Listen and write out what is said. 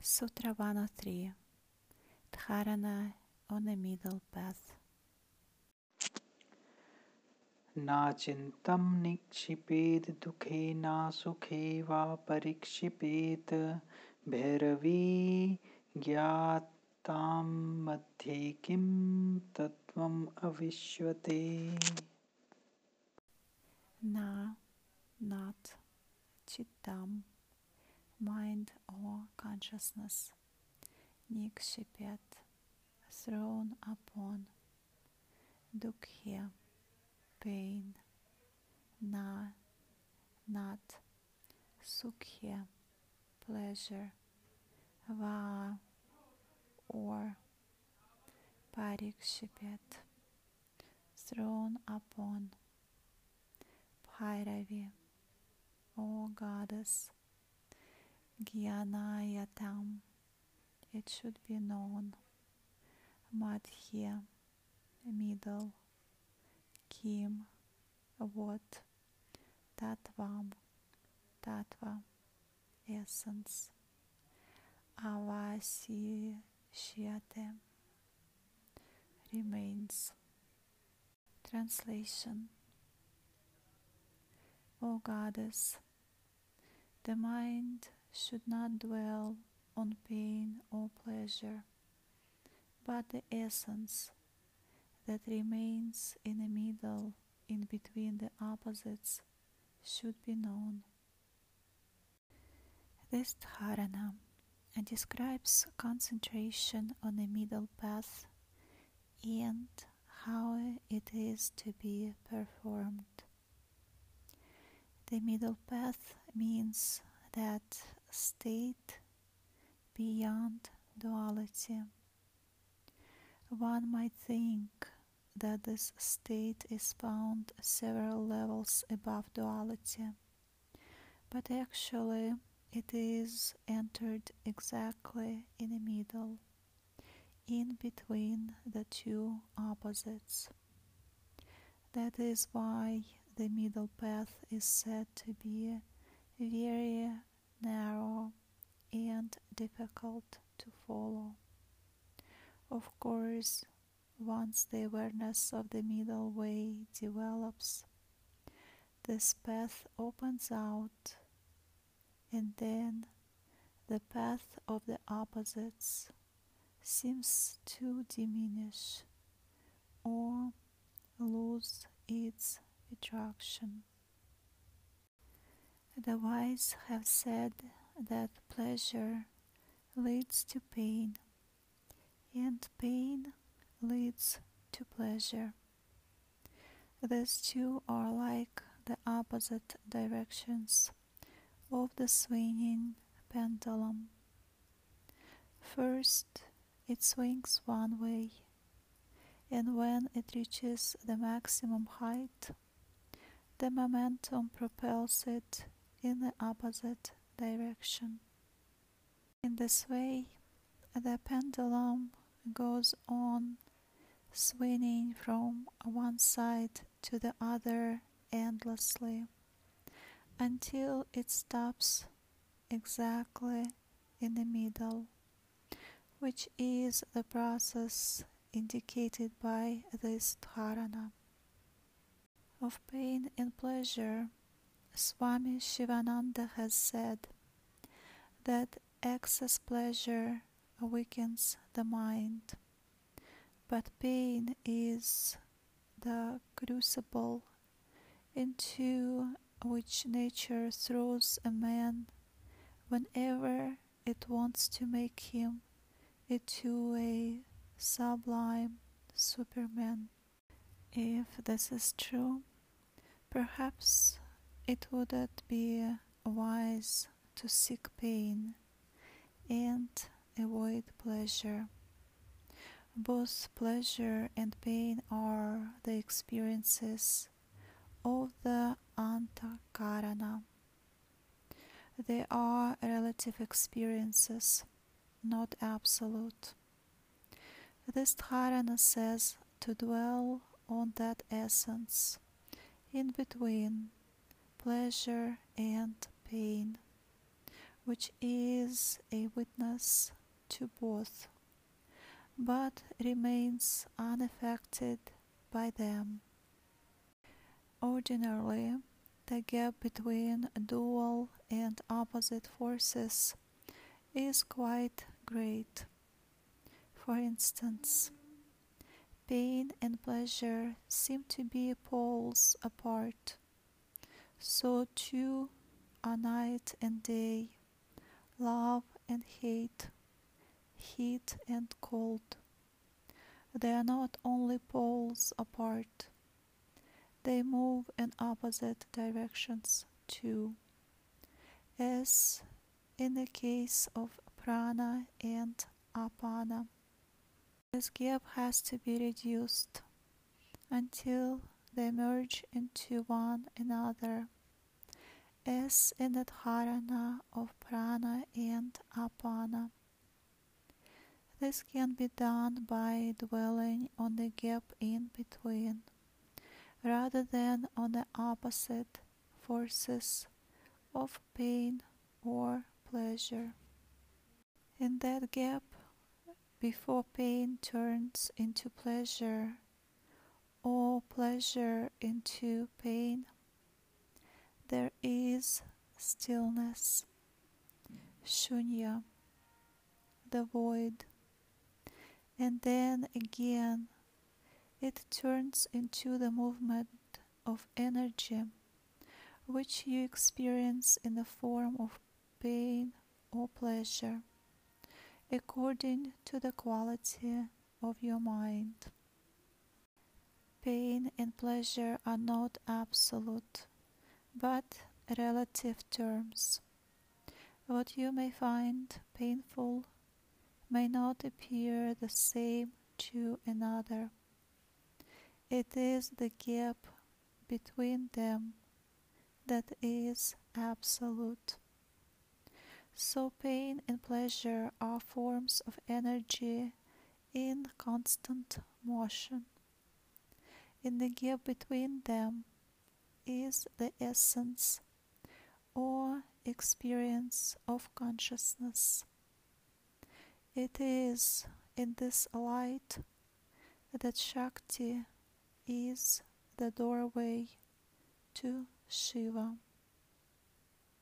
Sutra 103 Dharana on the Middle Path. नाचिन्तं निक्षिपेद् दुःखे नासुखे वा परिक्षिपेत् भैरवी ज्ञातां मध्ये किं तत्त्वम् अविश्वते Na, not chittam, mind or consciousness. Nikshipet, thrown upon. Dukkha, pain. Na, not. Sukhya, pleasure. Va, or. Parikshipet, thrown upon. Bhairavi, O goddess. Gyanayatam, it should be known. Madhya, middle. Kim, what? Tatvam, Tatva, essence. Avasishyate, remains. Translation O Goddess, the mind should not dwell on pain or pleasure, but the essence that remains in the middle in between the opposites should be known. This dharana describes concentration on the middle path and how it is to be performed. The middle path means that state beyond duality. One might think that this state is found several levels above duality, but actually it is entered exactly in the middle, in between the two opposites. That is why the middle path is said to be very narrow and difficult to follow. Of course, once the awareness of the middle way develops, this path opens out, and then the path of the opposites seems to diminish or lose its attraction. The wise have said that pleasure leads to pain, and pain leads to pleasure. These two are like the opposite directions of the swinging pendulum. First, it swings one way, and when it reaches the maximum height, the momentum propels it in the opposite direction. In this way, the pendulum goes on swinging from one side to the other endlessly until it stops exactly in the middle, which is the process indicated by this dharana. Of pain and pleasure, Swami Shivananda has said that excess pleasure awakens the mind, but pain is the crucible into which nature throws a man whenever it wants to make him into a sublime superman. If this is true, perhaps it wouldn't be wise to seek pain and avoid pleasure. Both pleasure and pain are the experiences of the antakarana. They are relative experiences, not absolute. This dharana says to dwell on that essence in between pleasure and pain, which is a witness to both, but remains unaffected by them. Ordinarily, the gap between dual and opposite forces is quite great. For instance, pain and pleasure seem to be poles apart, so too are night and day, love and hate, heat and cold. They are not only poles apart, they move in opposite directions too, as in the case of prana and apana. This gap has to be reduced until they merge into one another, as in the dharana of prana and apana. This can be done by dwelling on the gap in between, rather than on the opposite forces of pain or pleasure. In that gap, before pain turns into pleasure, or pleasure into pain, there is stillness, shunya, the void, and then again it turns into the movement of energy which you experience in the form of pain or pleasure, according to the quality of your mind. Pain and pleasure are not absolute, but relative terms. What you may find painful may not appear the same to another. It is the gap between them that is absolute. So, pain and pleasure are forms of energy in constant motion. In the gap between them is the essence or experience of consciousness. It is in this light that Shakti is the doorway to Shiva.